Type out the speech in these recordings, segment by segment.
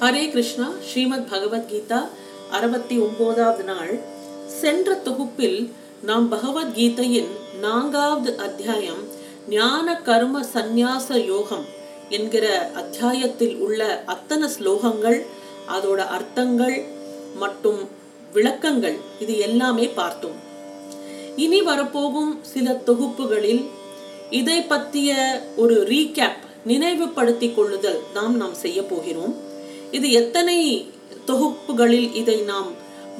ஹரே கிருஷ்ணா ஸ்ரீமத் பகவத்கீதா அறுபத்தி ஒன்பதாவது நாள். சென்ற தொகுப்பில் நாம் பகவத்கீதையின் நான்காவது அத்தியாயம் ஞான கர்ம சந்நியாச யோகம் என்கிற அத்தியாயத்தில் உள்ள அத்தனை ஸ்லோகங்கள் அதோட அர்த்தங்கள் மற்றும் விளக்கங்கள் இது எல்லாமே பார்த்தோம். இனி வரப்போகும் சில தொகுப்புகளில் இதை பற்றிய ஒரு ரீகேப் நினைவுபடுத்திக் கொள்ளுதல் நாம் நாம் செய்ய போகிறோம். இது எத்தனை தொகுப்புகளில் இதை நாம்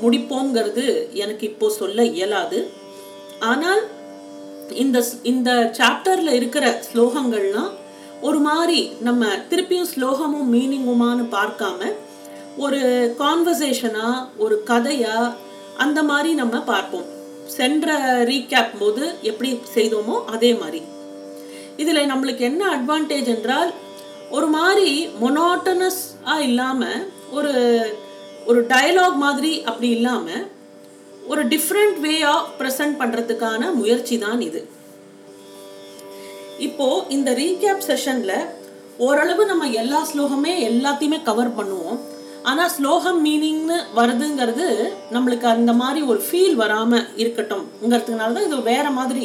முடிப்போங்கிறது எனக்கு இப்போ சொல்ல இயலாது. ஆனால் இந்த இந்த சாப்டர்ல இருக்கிற ஸ்லோகங்கள்லாம் ஒரு மாதிரி நம்ம திருப்பியும் ஸ்லோகமும் மீனிங்குமான்னு பார்க்காம ஒரு கான்வர்சேஷனா ஒரு கதையா அந்த மாதிரி நம்ம பார்ப்போம். சென்ற ரீகேப் போது எப்படி செய்தோமோ அதே மாதிரி இதில் நம்மளுக்கு என்ன அட்வான்டேஜ் என்றால் ஒரு மாதிரி மொனோட்டனஸாக இல்லாமல் ஒரு ஒரு டயலாக் மாதிரி அப்படி இல்லாமல் ஒரு டிஃப்ரெண்ட் வே ஆஃப் ப்ரெசன்ட் பண்ணுறதுக்கான முயற்சி தான் இது. இப்போ இந்த ரீகேப் செஷனில் ஓரளவு நம்ம எல்லா ஸ்லோகமே எல்லாத்தையுமே கவர் பண்ணுவோம். ஆனால் ஸ்லோகம் மீனிங்னு வருதுங்கிறது நம்மளுக்கு அந்த மாதிரி ஒரு ஃபீல் வராமல் இருக்கட்டும்ங்கிறதுனால தான் இது வேற மாதிரி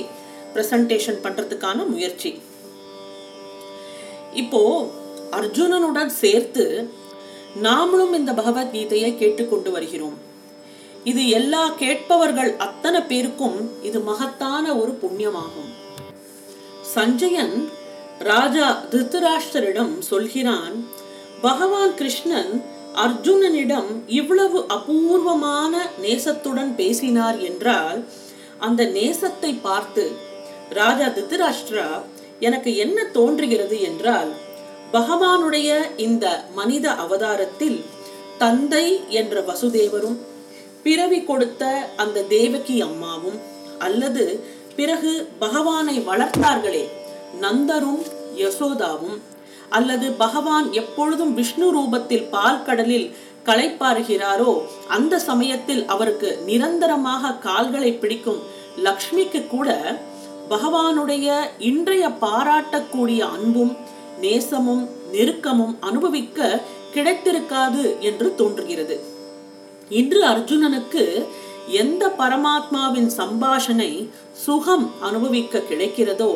ப்ரெசன்டேஷன் பண்ணுறதுக்கான முயற்சி. இப்போ அர்ஜுனனுடன் சேர்த்து நாமளும் இந்த பகவத்கீதையை கேட்டுக்கொண்டு வருகிறோம். இது எல்லா கேட்பவர்கள் அத்தனை பேருக்கும் இது மகத்தான ஒரு புண்ணியமாகும். சஞ்சயன் ராஜா திருத்தராஷ்டரிடம் சொல்கிறான் பகவான் கிருஷ்ணன் அர்ஜுனனிடம் இவ்வளவு அபூர்வமான நேசத்துடன் பேசினார் என்றால் அந்த நேசத்தை பார்த்து ராஜா திருத்தராஷ்டிரா எனக்கு என்ன தோன்றுகிறது என்றால் பகவானுடைய இந்த மனித அவதாரத்தில் தந்தை என்ற வசுதேவரும் பிறவி கொடுத்த அந்த தேவகி அம்மாவும் அல்லது பிறகு பகவானை வளர்த்தார்களே நந்தரும் யசோதாவும் அல்லது பகவான் எப்பொழுதும் விஷ்ணு ரூபத்தில் பால் கடலில் களைப்பாருகிறாரோ அந்த சமயத்தில் அவருக்கு நிரந்தரமாக கால்களை பிடிக்கும் லக்ஷ்மிக்கு கூட பகவானுடைய இன்றைய பாராட்டக்கூடிய அன்பும் நேசமும் நெருக்கமும் அனுபவிக்க கிடைத்திருக்காது என்று தோன்றுகிறது. இன்று அர்ஜுனனுக்கு எந்த பரமாத்மாவின் சம்பாஷனை சுகம் அனுபவிக்க கிடைக்கிறதோ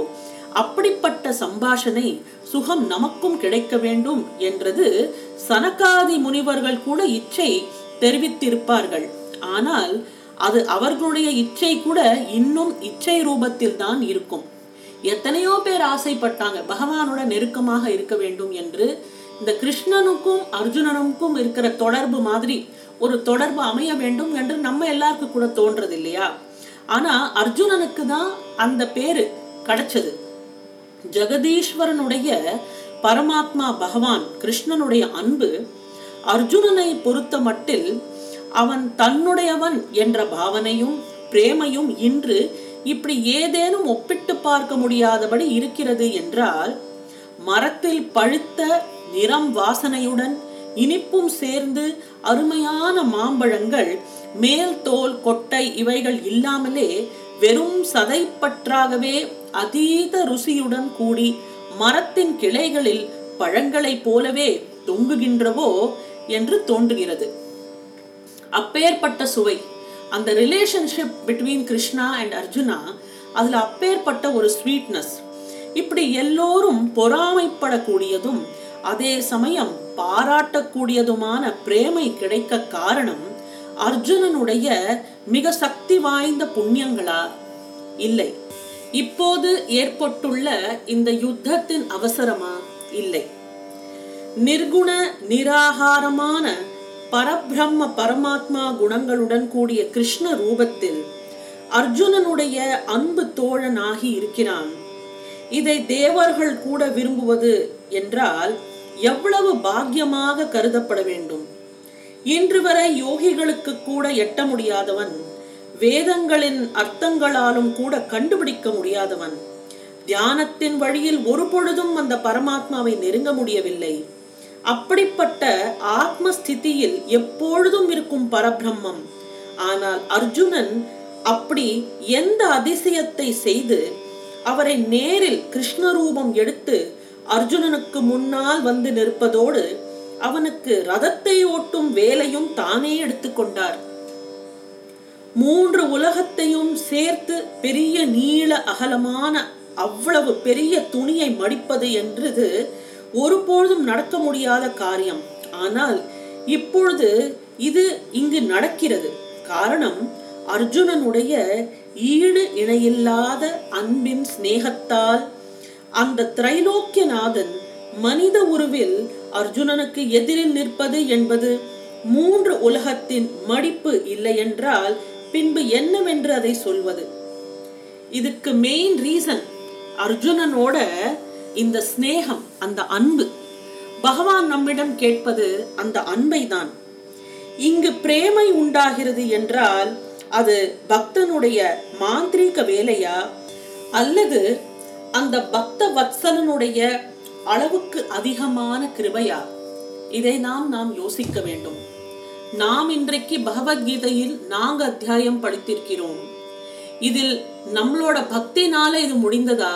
அப்படிப்பட்ட சம்பாஷனை சுகம் நமக்கும் கிடைக்க வேண்டும் என்றது சனகாதி முனிவர்கள் கூட இச்சை தெரிவித்திருப்பார்கள். ஆனால் அது அவர்களுடைய இச்சை கூட இன்னும் இச்சை ரூபத்தில் தான் இருக்கும். எத்தனையோ பேர் ஆசைப்பட்டாங்க பகவானோட நெருக்கமாக இருக்க வேண்டும் என்று. இந்த கிருஷ்ணனுக்கும் அர்ஜுனனுக்கும் இருக்கிற தொடர்பு மாதிரி ஒரு தொடர்பு அமைய வேண்டும் என்று நம்ம எல்லாருக்கும் கூட தோன்றது இல்லையா? ஆனா அர்ஜுனனுக்கு தான் அந்த பேரு கிடைச்சது. ஜெகதீஸ்வரனுடைய பரமாத்மா பகவான் கிருஷ்ணனுடைய அன்பு அர்ஜுனனை பொறுத்த மட்டில் அவன் தன்னுடையவன் என்ற பாவனையும் பிரேமையும் இன்று இப்படி ஏதேனும் ஒப்பிட்டு பார்க்க முடியாதபடி இருக்கிறது என்றால் மரத்தில் பழுத்த நிறம் வாசனையுடன் இனிப்பும் சேர்ந்து அருமையான மாம்பழங்கள் மேல் தோல் கொட்டை இவைகள் இல்லாமலே வெறும் சதைப்பற்றாகவே அதீத ருசியுடன் கூடி மரத்தின் கிளைகளில் பழங்களைப் போலவே தொங்குகின்றவோ என்று தோன்றுகிறது. அப்பேற்பட்ட சுவை. அந்த relationship between Krishna and Arjuna அதில் அப்பேற்பட்ட ஒரு ஸ்வீட்னஸ் இப்படி எல்லோரும் பொறாமைப்படக்கூடியதும் அதே சமயம் பாராட்டக்கூடியதுமான பிரேமை கிடைக்க காரணம் அர்ஜுனனுடைய மிக சக்தி வாய்ந்த புண்ணியங்களா? இல்லை. இப்போது ஏற்பட்டுள்ள இந்த யுத்தத்தின் அவசரமா? இல்லை. நிர்குண நிராகாரமான பரபிரம்ம பரமாத்மா குணங்களுடன் கூடிய கிருஷ்ண ரூபத்தில் அர்ஜுனனுடைய அன்பு தோழனாகி இருக்கிறான். இதை தேவர்கள் கூட விரும்புவது என்றால் எவ்வளவு பாக்கியமாக கருதப்பட வேண்டும். இன்று வரை யோகிகளுக்கு கூட எட்ட முடியாதவன் வேதங்களின் அர்த்தங்களாலும் கூட கண்டுபிடிக்க முடியாதவன் தியானத்தின் வழியில் ஒரு பொழுதும் அந்த பரமாத்மாவை நெருங்க முடியவில்லை. அப்படிப்பட்ட ஆத்மஸ்திதியில் எப்பொழுதும் இருக்கும் பரபிரம்மம். ஆனால் அர்ஜுனன் அப்படி எந்த அதிசயத்தை செய்து அவரை நேரில் கிருஷ்ணரூபம் எடுத்து அர்ஜுனனுக்கு முன்னால் வந்து நிற்பதோடு அவனுக்கு ரதத்தை ஓட்டும் வேலையும் தானே எடுத்துக்கொண்டார் மூன்று உலகத்தையும் சேர்த்து பெரிய நீள அகலமான அவ்வளவு பெரிய துணியை மடிப்பது என்றது ஒருபொழுதும் நடக்க முடியாத காரியம். ஆனால் இப்பொழுது இது இங்கு நடக்கிறது. காரணம் அர்ஜுனனுடைய ஈடு இணையில்லாத அன்பின் சிநேகத்தால் அந்த திரைலோக்கியநாதன் மனித உருவில் அர்ஜுனனுக்கு எதிரில் நிற்பது என்பது மூன்று உலகத்தின் மடிப்பு இல்லை என்றால் பின்பு என்னவென்று அதை சொல்வது? இதுக்கு மெயின் ரீசன் அர்ஜுனனோட இந்த சிநேகம் அந்த அன்பு. பகவான் நம்மிடம் கேட்பது அந்த அன்பை தான் இங்கு பிரேமை உண்டாகிறது என்றால் அது பக்தனுடைய மாந்திரீக வேலையா? அல்லது அந்த பக்த வத்சலனுடைய அளவுக்கு அதிகமான கிருபையா? இதை நாம் நாம் யோசிக்க வேண்டும். நாம் இன்றைக்கு பகவத்கீதையில் நாங்க அத்தியாயம் படித்திருக்கிறோம். இதில் நம்மளோட பக்தினால இது முடிந்ததா?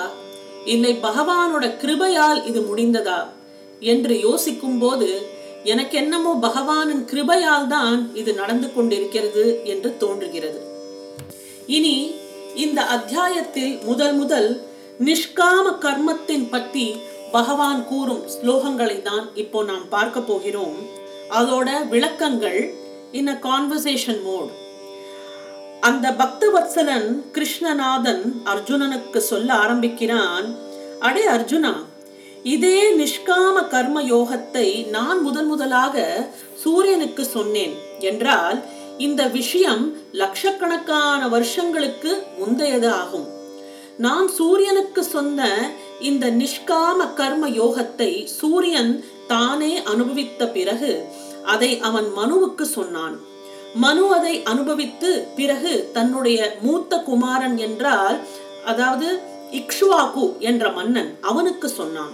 இல்லை பகவானோட கிருபையால் இது முடிந்ததா? என்று யோசிக்கும் போது எனக்கு என்னமோ பகவானின் கிருபையால் தான் இது நடந்து கொண்டிருக்கிறது என்று தோன்றுகிறது. இனி இந்த அத்தியாயத்தில் முதல் முதல் நிஷ்காம கர்மத்தின் பற்றி பகவான் கூறும் ஸ்லோகங்களை தான் இப்போ நாம் பார்க்க போகிறோம். அதோட விளக்கங்கள் இன் அ கான்வர்சேஷன் மோட் அந்த பக்தவத்சலன் கிருஷ்ணநாதன் அர்ஜுனனுக்கு சொல்ல ஆரம்பிக்கிறான் அடே அர்ஜுனா இதே நிஷ்காம கர்ம யோகத்தை நான் முதன் முதலாக சூரியனுக்கு சொன்னேன். என்றால் இந்த விஷயம் லட்சக்கணக்கான வருஷங்களுக்கு முந்தையது ஆகும். நான் சூரியனுக்கு சொன்ன இந்த நிஷ்காம கர்ம யோகத்தை சூரியன் தானே அனுபவித்த பிறகு அதை அவன் மனுவுக்கு சொன்னான். மனு அதை அனுபவித்து பிறகு தன்னுடைய மூத்த குமாரன் என்றால் அதாவது இக்ஷ்வாகு என்ற மன்னன் அவனுக்கு சொன்னான்.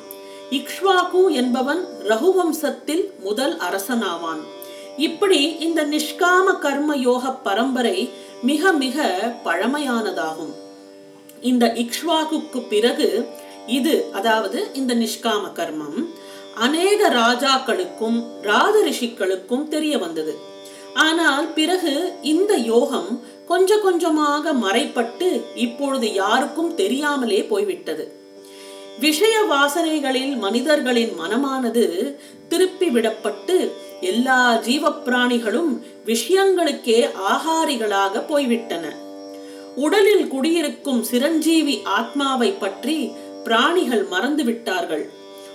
இக்ஷ்வாகு என்பவன் ரகுவம்சத்தில் முதல் அரசனாவான். இப்படி இந்த நிஷ்காம கர்ம யோக பரம்பரை மிக மிக பழமையானதாகும். இந்த இக்ஷ்வாகுக்கு பிறகு இது அதாவது இந்த நிஷ்காம கர்மம் அநேக ராஜாக்களுக்கும் ராதரிஷிக்களுக்கும் தெரிய வந்தது. ஆனால் பிறகு இந்த யோகம் கொஞ்ச கொஞ்சமாக மறைப்பட்டு இப்பொழுது யாருக்கும் தெரியாமலே போய்விட்டது. விஷய வாசனைகளில் மனிதர்களின் மனமானது திருப்பி விடப்பட்டு எல்லா ஜீவ பிராணிகளும் விஷயங்களுக்கே ஆகாரிகளாக போய்விட்டன. உடலில் குடியிருக்கும் சிரஞ்சீவி ஆத்மாவை பற்றி பிராணிகள் மறந்து விட்டார்கள்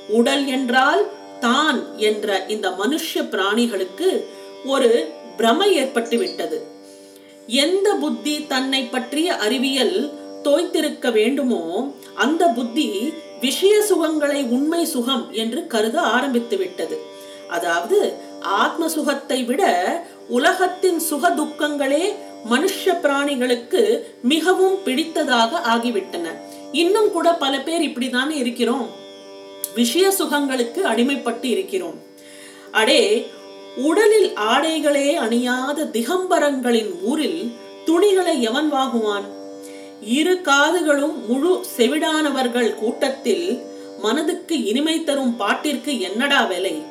உடல் என்றால் தான் என்ற இந்த மனுஷ பிராணிகளுக்கு ஒரு பிரமை ஏற்பட்டு விட்டது. எந்த புத்தி தன்னை பற்றிய அறிவியல் தோய்த்திருக்க வேண்டுமோ அந்த புத்தி விஷய சுகங்களை உண்மை சுகம் என்று கருத ஆரம்பித்து விட்டது. அதாவது ஆத்ம சுகத்தை விட உலகத்தின் சுக துக்கங்களே மனுஷ பிராணிகளுக்கு மிகவும் பிடித்ததாக ஆகிவிட்டன. இன்னும் கூட பல பேர் இப்படிதானே இருக்கிறோம். விஷய சுகங்களுக்கு அடிமைப்பட்டு இருக்கிறோம். அடே உடலில் ஆடைகளே அணியாத திகம்பரங்களின் ஊரில் துணிகளை எவன் வாங்குவான்? இரு காதுகளும் முழு செவிடானவர்கள் கூட்டத்தில் மனதுக்கு இனிமை தரும் பாட்டிற்கு என்னடா விலை?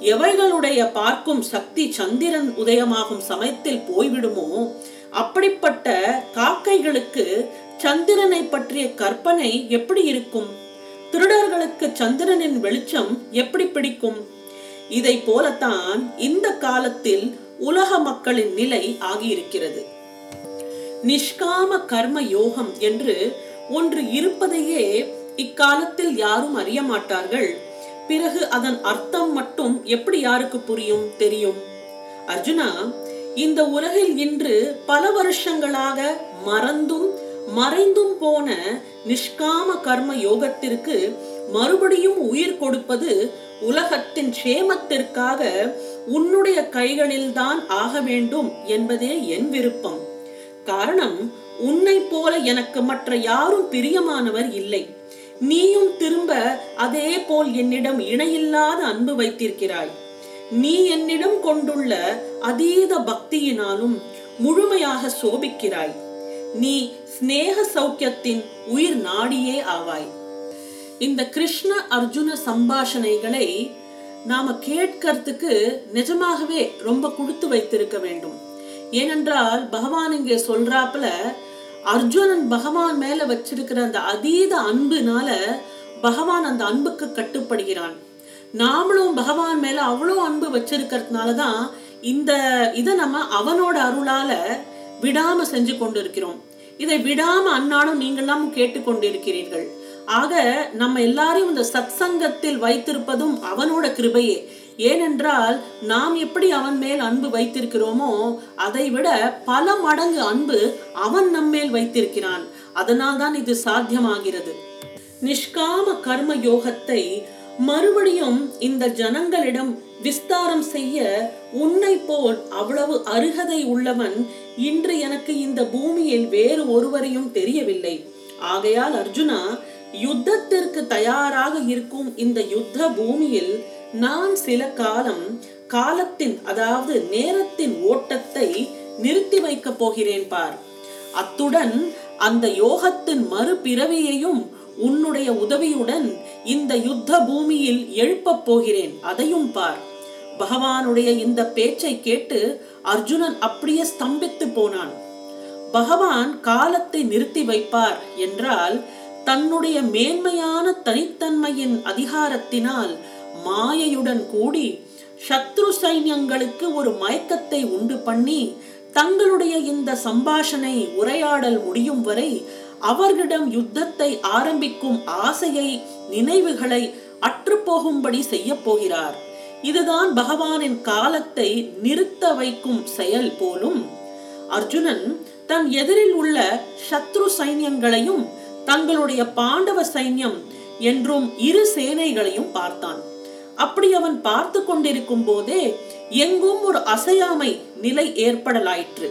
எவைகளுடைய பார்க்கும் சக்தி சந்திரன் உதயமாகும் சமயத்தில் போய்விடுமோ? அப்படிப்பட்ட காக்கைகளுக்கு சந்திரனை பற்றிய கற்பனை எப்படி இருக்கும்? திருடர்களுக்கு சந்திரனின் வெளிச்சம் எப்படி பிடிக்கும்? இதை போலத்தான் இந்த காலத்தில் உலக மக்களின் நிலை ஆகியிருக்கிறது. நிஷ்காம கர்ம யோகம் என்று ஒன்று இருப்பதையே இக்காலத்தில் யாரும் அறிய மாட்டார்கள். பிறகு அதன் அர்த்தம் மட்டும் எப்படி யாருக்கு புரியும் தெரியும்? அர்ஜுனா இந்த உலகில் இன்று பல வருஷங்களாக மறந்தும் மறைந்தும் போன நிஷ்காம கர்ம யோகத்திற்கு மறுபடியும் உயிர் கொடுப்பது உலகத்தின் க்ஷேமத்திற்காக உன்னுடைய கைகளில்தான் ஆக வேண்டும் என்பதே என் விருப்பம். காரணம் உன்னை போல எனக்கு மற்ற யாரும் பிரியமானவர் இல்லை. நீயும் திரும்ப அதே போல் என்னிடம் இணையில்லாத அன்பு வைத்திருக்கிறாய். நீ என்னிடம் கொண்டுள்ள அதீத பக்தியினாலும் முழுமையாக சோபிக்கிறாய். நீ ஸ்நேக சௌக்கியத்தின் உயிர் நாடியே ஆவாய். இந்த கிருஷ்ண அர்ஜுன சம்பாஷணைகளை நாம கேட்கறதுக்கு நிஜமாகவே ரொம்ப கொடுத்து வைத்திருக்க வேண்டும். ஏனென்றால் பகவான் இங்கே சொல்றாப்புல அர்ஜுனன் பகவான் மேல வச்சிருக்கிற அந்த அதீத அன்புனால பகவான் அந்த அன்புக்கு கட்டுப்படுகிறான். நாமளும் பகவான் மேல அவ்வளோ அன்பு வச்சிருக்கிறதுனால தான் இந்த இதை நம்ம அவனோட அருளால விடாம செஞ்சு கொண்டிருக்கிறோம். இதை விடாம அன்னாலும் நீங்களாம் கேட்டுக்கொண்டிருக்கிறீர்கள். ஆக நம்ம எல்லாரையும் இந்த சத்சங்கத்தில் வைத்திருப்பதும் அவனோட கிருபையே. ஏனென்றால் நாம் எப்படி அவன் மேல் அன்பு வைத்திருக்கிறோமோ அதை விட பல மடங்கு அன்பு அவன் நம்மேல் வைத்திருக்கிறான். அதனால் தான் இது சாத்தியமாகிறது. நிஷ்காம கர்ம யோகத்தை மறுபடியும் இந்த ஜனங்களிடம் விஸ்தாரம் செய்ய உன்னை போல் அவ்வளவு அருகதை உள்ளவன் இன்று எனக்கு இந்த பூமியில் வேறு ஒருவரையும் தெரியவில்லை. ஆகையால் அர்ஜுனா யுத்தத்திற்கு தயாராக இருக்கும் இந்த யுத்த பூமியில் நான் சில காலம் காலத்தின் அதாவது நேரத்தின் ஓட்டத்தை நிறுத்தி வைக்கப் போகிறேன் பார். அத்துடன் அந்த யோகத்தின் மறுபிறவியையும் உன்னுடைய உதவியுடன் இந்த யுத்த பூமியில் எழுப்பப் போகிறேன் அதையும் பார். பகவானுடைய இந்த பேச்சை கேட்டு அர்ஜுனன் அப்படியே ஸ்தம்பித்து போனான். பகவான் காலத்தை நிறுத்தி வைப்பார் என்றால் தன்னுடைய மேன்மையான தனித்தன்மையின் அதிகாரத்தினால் மாயையுடன் கூடி சத்ரு சைன்யங்களுக்கு ஒரு மயக்கத்தை உண்டு பண்ணி தங்களுடைய இந்த சம்பாஷணை உரையாடல் முடியும் வரை அவர்களிடம் யுத்தத்தை ஆரம்பிக்கும் ஆசையை நினைவுகளை அற்றுப்போகும்படி செய்ய போகிறார். இதுதான் பகவானின் காலத்தை நிறுத்த வைக்கும் செயல் போலும். அர்ஜுனன் தன் எதிரில் உள்ள சத்ரு சைன்யங்களையும் தங்களுடைய பாண்டவ சைன்யம் என்றும் இரு சேனைகளையும் பார்த்தான். அப்படி அவன் பார்த்து கொண்டிருக்கும் போதே எங்கும் ஒரு அசையாமை நிலை ஏற்படலாயிற்று.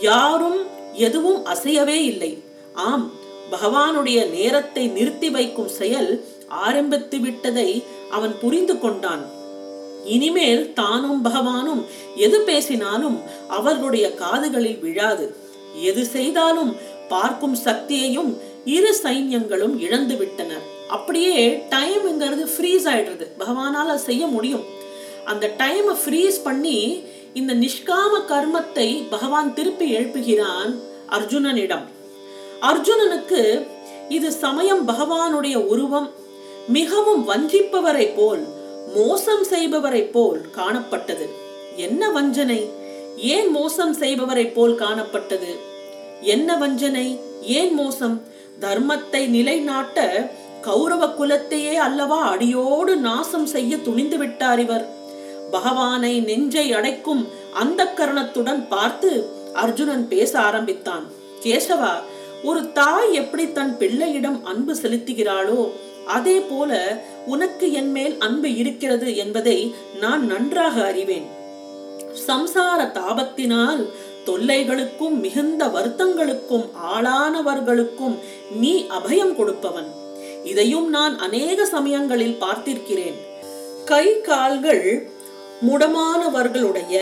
யாரும் எதுவும் அசையவே இல்லை. ஆம் பகவானுடைய நேரத்தை நிறுத்தி வைக்கும் செயல் ஆரம்பித்து விட்டதை அவன் புரிந்து கொண்டான். இனிமேல் தானும் பகவானும் எது பேசினாலும் அவர்களுடைய காதுகளில் விழாது. எது செய்தாலும் பார்க்கும் சக்தியையும் இரு சைன்யங்களும் இழந்து விட்டனர் அப்படியே டைம்ங்கிறது ஃப்ரீஸ் ஆயிடுறது. பகவானால் செய்ய முடியும். அந்த டைமை ஃப்ரீஸ் பண்ணி இந்த நிஷ்காம கர்மத்தை பகவான் திருப்பி எழுப்புகிறான் அர்ஜுனனிடம். அர்ஜுனனுக்கு இது சமயம் பகவானுடைய உருவம். மிகவும் வஞ்சிப்பவரை போல் மோசம் செய்பவரை போல் காணப்பட்டது. என்ன வஞ்சனை? ஏன் மோசம் செய்பவரை போல் காணப்பட்டது? என்ன வஞ்சனை? ஏன் மோசம்? தர்மத்தை நிலைநாட்ட கௌரவ குலத்தையே அல்லவா அடியோடு நாசம் செய்ய துணிந்து விட்டார் இவர். பகவானை நெஞ்சை அடைக்கும் அந்த கரணத்துடன் பார்த்து அர்ஜுனன் பேச ஆரம்பித்தான். கேசவா ஒரு தாய் எப்படி தன் பிள்ளையிடம் அன்பு செலுத்துகிறாளோ அதே போல உனக்கு என் மேல் அன்பு இருக்கிறது என்பதை நான் நன்றாக அறிவேன். சம்சார தாபத்தினால் தொல்லைகளுக்கும் மிகுந்த வருத்தங்களுக்கும் ஆளானவர்களுக்கும் நீ அபயம் கொடுப்பவன். இதையும் நான் அநேக சமயங்களில் பார்த்திருக்கிறேன். கை கால்கள் முடமானவர்களுடைய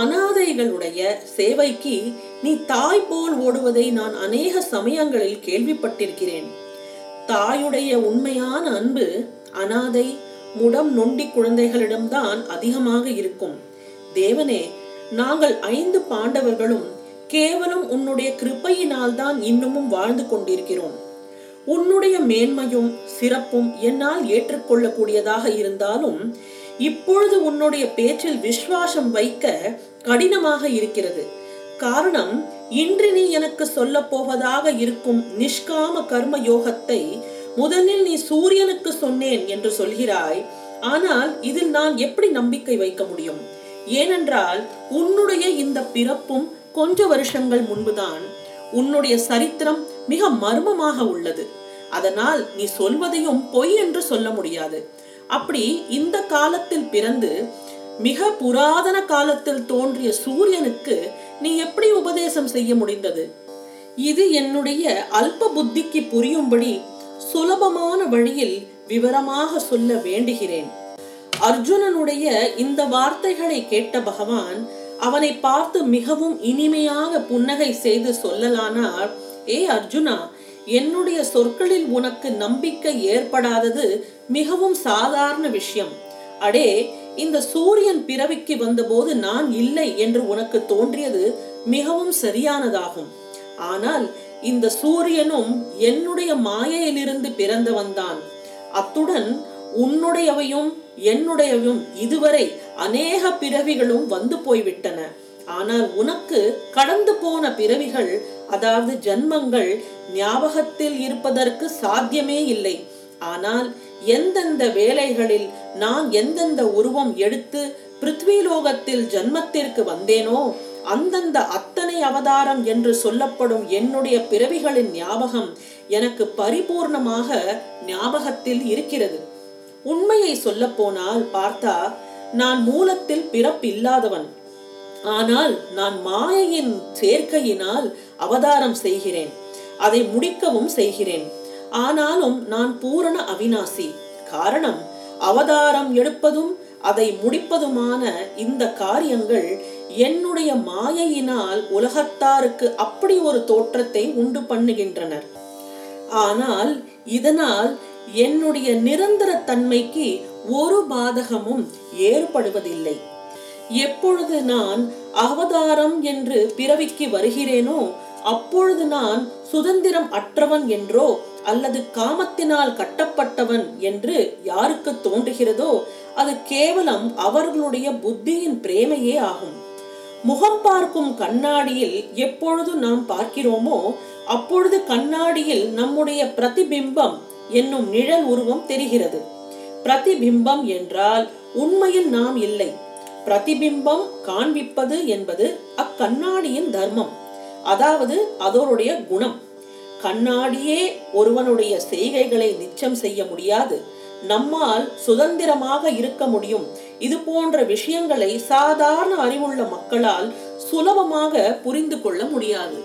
அனாதைகளுடைய சேவைக்கு நீ தாய் போல் ஓடுவதை நான் அநேக சமயங்களில் கேள்விப்பட்டிருக்கிறேன். தாயுடைய உண்மையான அன்பு அனாதை முடம் நொண்டி குழந்தைகளிடம்தான் அதிகமாக இருக்கும். தேவனே நாங்கள் ஐந்து பாண்டவர்களும் கேவலம் உன்னுடைய கிருப்பையினால் தான் இன்னமும் வாழ்ந்து கொண்டிருக்கிறோம். உன்னுடைய மேன்மையும் சிறப்பும் என்னால் ஏற்றுக்கொள்ளக்கூடியதாக இருந்தாலும் இப்பொழுது உன்னுடைய பேச்சில் விசுவாசம் வைக்க கடினமாக இருக்கிறது. காரணம் இன்று நீ எனக்கு சொல்ல போவதாக இருக்கும் நிஷ்காம கர்ம யோகத்தை முதலில் நீ சூரியனுக்கு சொன்னேன் என்று சொல்கிறாய். ஆனால் இதில் நான் எப்படி நம்பிக்கை வைக்க முடியும்? ஏனென்றால் உன்னுடைய இந்த பிறப்பும் கொஞ்ச வருஷங்கள் முன்புதான் உன்னுடைய சரித்திரம் மிக மர்மமாக உள்ளது. அதனால் நீ சொல்வதையும் பொய் என்று சொல்ல முடியாது. அப்படி இந்த காலத்தில் பிறந்து மிக புராதன காலத்தில் தோன்றிய சூரியனுக்கு நீ எப்படி உபதேசம் செய்ய முடிந்தது? இது என்னுடைய அல்ப புத்திக்கு புரியும்படி சுலபமான வழியில் விவரமாக சொல்ல வேண்டுகிறேன். அர்ஜுனனுடைய இந்த வார்த்தைகளை கேட்ட பகவான் அவனை பார்த்து மிகவும் இனிமையாக புன்னகை செய்து சொல்லலானார் ஏ அர்ஜுனா என்னுடைய சொற்களில் உனக்கு நம்பிக்கை ஏற்படாதது மிகவும் சாதாரண விஷயம். அடே இந்த சூரியன் பிறவிக்கு வந்தபோது நான் இல்லை என்று உனக்கு தோன்றியது மிகவும் சரியானதாகும். ஆனால் இந்த சூரியனும் என்னுடைய மாயையிலிருந்து பிறந்தவன்தான் அத்துடன் உன்னுடையவையும் என்னுடையவும் இதுவரை அநேக பிறவிகளும் வந்து போய்விட்டன. ஆனால் உனக்கு கடந்து போன பிறவிகள் அதாவது ஜன்மங்கள் ஞாபகத்தில் இருப்பதற்கு சாத்தியமே இல்லை. ஆனால் எந்தெந்த வேலைகளில் நான் எந்தெந்த உருவம் எடுத்து பிருத்விலோகத்தில் ஜன்மத்திற்கு வந்தேனோ அந்தந்த அத்தனை அவதாரம் என்று சொல்லப்படும் என்னுடைய பிறவிகளின் ஞாபகம் எனக்கு பரிபூர்ணமாக ஞாபகத்தில் இருக்கிறது. உண்மையை சொல்ல போனால் பார்த்தா நான் மூலத்தில் பிறப்பில்லாதவன். ஆனால் நான் மாயையின் சேர்க்கையினால் அவதாரம் செய்கிறேன். அதை முடிக்கவும் செய்கிறேன். ஆனாலும் நான் பூரண அவினாசி காரணம் அவதாரம் எடுப்பதும் அதை முடிப்பதுமான இந்த காரியங்கள் என்னுடைய மாயையினால் உலகத்தாருக்கு அப்படி ஒரு தோற்றத்தை உண்டு பண்ணுகின்றனர். ஆனால் இதனால் என்னுடைய நிரந்தர தன்மைக்கு ஒரு பாதகமும் ஏற்படுவதில்லை. எப்பொழுது நான் அவதாரம் என்று பிறவிக்கு வருகிறேனோ அப்பொழுது நான் சுதந்திரம் அற்றவன் என்றோ அல்லது காமத்தினால் கட்டப்பட்டவன் என்று யாருக்கு தோன்றுகிறதோ அது கேவலம் அவர்களுடைய புத்தியின் பிரேமையே ஆகும். முகம் பார்க்கும் கண்ணாடியில் எப்பொழுது நாம் பார்க்கிறோமோ அப்பொழுது கண்ணாடியில் நம்முடைய பிரதிபிம்பம் என்னும் நிழல் உருவம் தெரிகிறது. பிரதிபிம்பம் என்றால் உண்மையில் நாம் இல்லை. பிரதிபிம்பம் காண்பிப்பது என்பது அக்கண்ணாடியின் தர்மம். அதாவது அதோருடைய குணம். கண்ணாடியே ஒருவனுடைய செய்கைகளை நிச்சயம் செய்ய முடியாது. நம்மால் சுதந்திரமாக இருக்க முடியும். இது போன்ற விஷயங்களை சாதாரண அறிவுள்ள மக்களால் சுலபமாக புரிந்து கொள்ள முடியாது.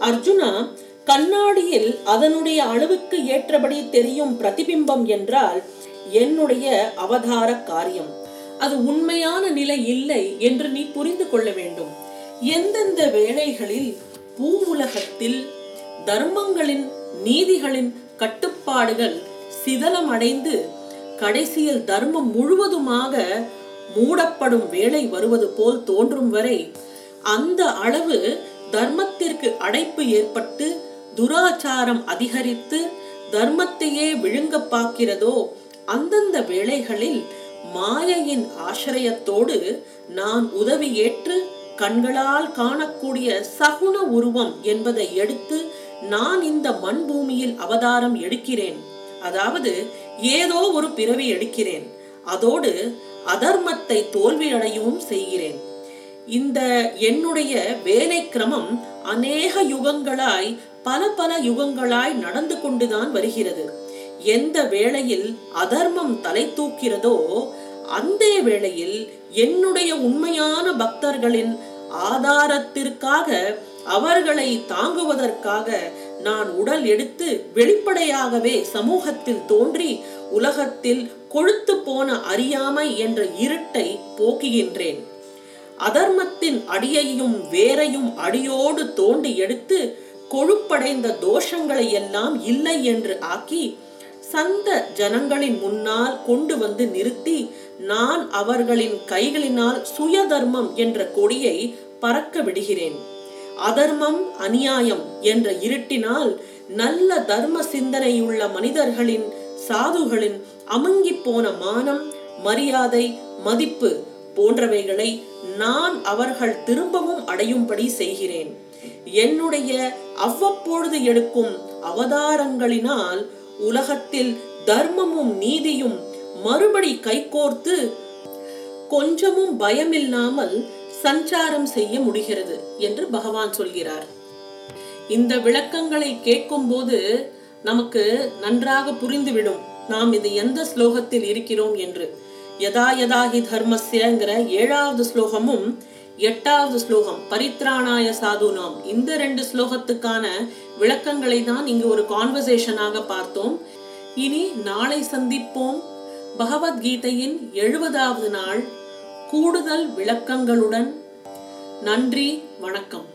அர்ஜுனா கண்ணாடியில் அதனுடைய அளவுக்கு ஏற்றபடி தெரியும் பிரதிபிம்பம் என்றால் என்னுடைய அவதார காரியம். அது உண்மையான நிலை இல்லை என்று நீ புரிந்து கொள்ள வேண்டும். எந்தெந்த வேளைகளில் பூ உலகத்தில் தர்மங்களின் நீதிகளின் கட்டுப்பாடுகள் சிதலமடைந்து கடைசியில் தர்மம் முழுவதுமாக மூடப்படும் வேலை வருவது போல் தோன்றும் வரை அந்த அளவு தர்மத்திற்கு அடைப்பு ஏற்பட்டு துராச்சாரம் அதிகரித்து தர்மத்தையே விழுங்க பார்க்கிறதோ அந்தந்த வேளைகளில் மாயையின் ஆசிரியத்தோடு நான் உதவி ஏற்று கண்களால் காணக்கூடிய சகுன உருவம் என்பதை எடுத்து நான் இந்த மண் பூமியில் அவதாரம் எடுக்கிறேன். அதாவது ஏதோ ஒரு பிறவி எடுக்கிறேன். அதோடு அதர்மத்தை தோல்வியடையவும் செய்கிறேன். இந்த என்னுடைய வேலை கிரமம் அநேக யுகங்களாய் பல பல யுகங்களாய் நடந்து கொண்டுதான் வருகிறது. எந்த வேளையில் அதர்மம் தலை தூக்கிறதோ அந்த வேளையில் என்னுடைய உண்மையான பக்தர்களின் ஆதாரத்திற்காக அவர்களை தாங்குவதற்காக நான் உடல் எடுத்து வெளிப்படையாகவே சமூகத்தில் தோன்றி உலகத்தில் கொழுத்து போன அறியாமை என்ற இருட்டை போக்குகின்றேன். அதர்மத்தின் அடியையும் வேரையும் அடியோடு தோண்டி எடுத்து கொழுப்படைந்த தோஷங்களை எல்லாம் இல்லை என்று ஆக்கி சந்த ஜனங்களின் முன்னால் கொண்டு வந்து நிறுத்தி நான் அவர்களின் கைகளினால் சுயதர்மம் என்ற கொடியை பறக்க விடுகிறேன். அதர்மம் அநியாயம் என்ற இருட்டினால் நல்ல தர்ம சிந்தனையுள்ள மனிதர்களின் சாதுகளின் அமுங்கி போன மானம் மரியாதை மதிப்பு போன்றவைகளை நான் அவர்கள் திரும்பவும் அடையும்படி செய்கிறேன். என்னுடைய அவ்வப்பொழுது எடுக்கும் அவதாரங்களினால் உலகத்தில் தர்மமும் நீதியும் மறுபடி கைகோர்த்து கொஞ்சமும் பயமில்லாமல் சஞ்சாரம் செய்ய முடிகிறது என்று பகவான் சொல்கிறார். இந்த விளக்கங்களை கேட்கும்போது நமக்கு நன்றாக புரிந்துவிடும். நாம் இது எந்த ஸ்லோகத்தில் இருக்கிறோம் என்று. யதா யதாகி தர்மஸ்யங்கிற ஏழாவது ஸ்லோகமும் எட்டாவது ஸ்லோகம் பரித்ராணாய சாதுனாம். இந்த ரெண்டு ஸ்லோகத்துக்கான விளக்கங்களை தான் இங்கு ஒரு கான்வர்சேஷனாக பார்த்தோம். இனி நாளை சந்திப்போம். பகவத்கீதையின் எழுபதாவது நாள் கூடுதல் விளக்கங்களுடன். நன்றி வணக்கம்.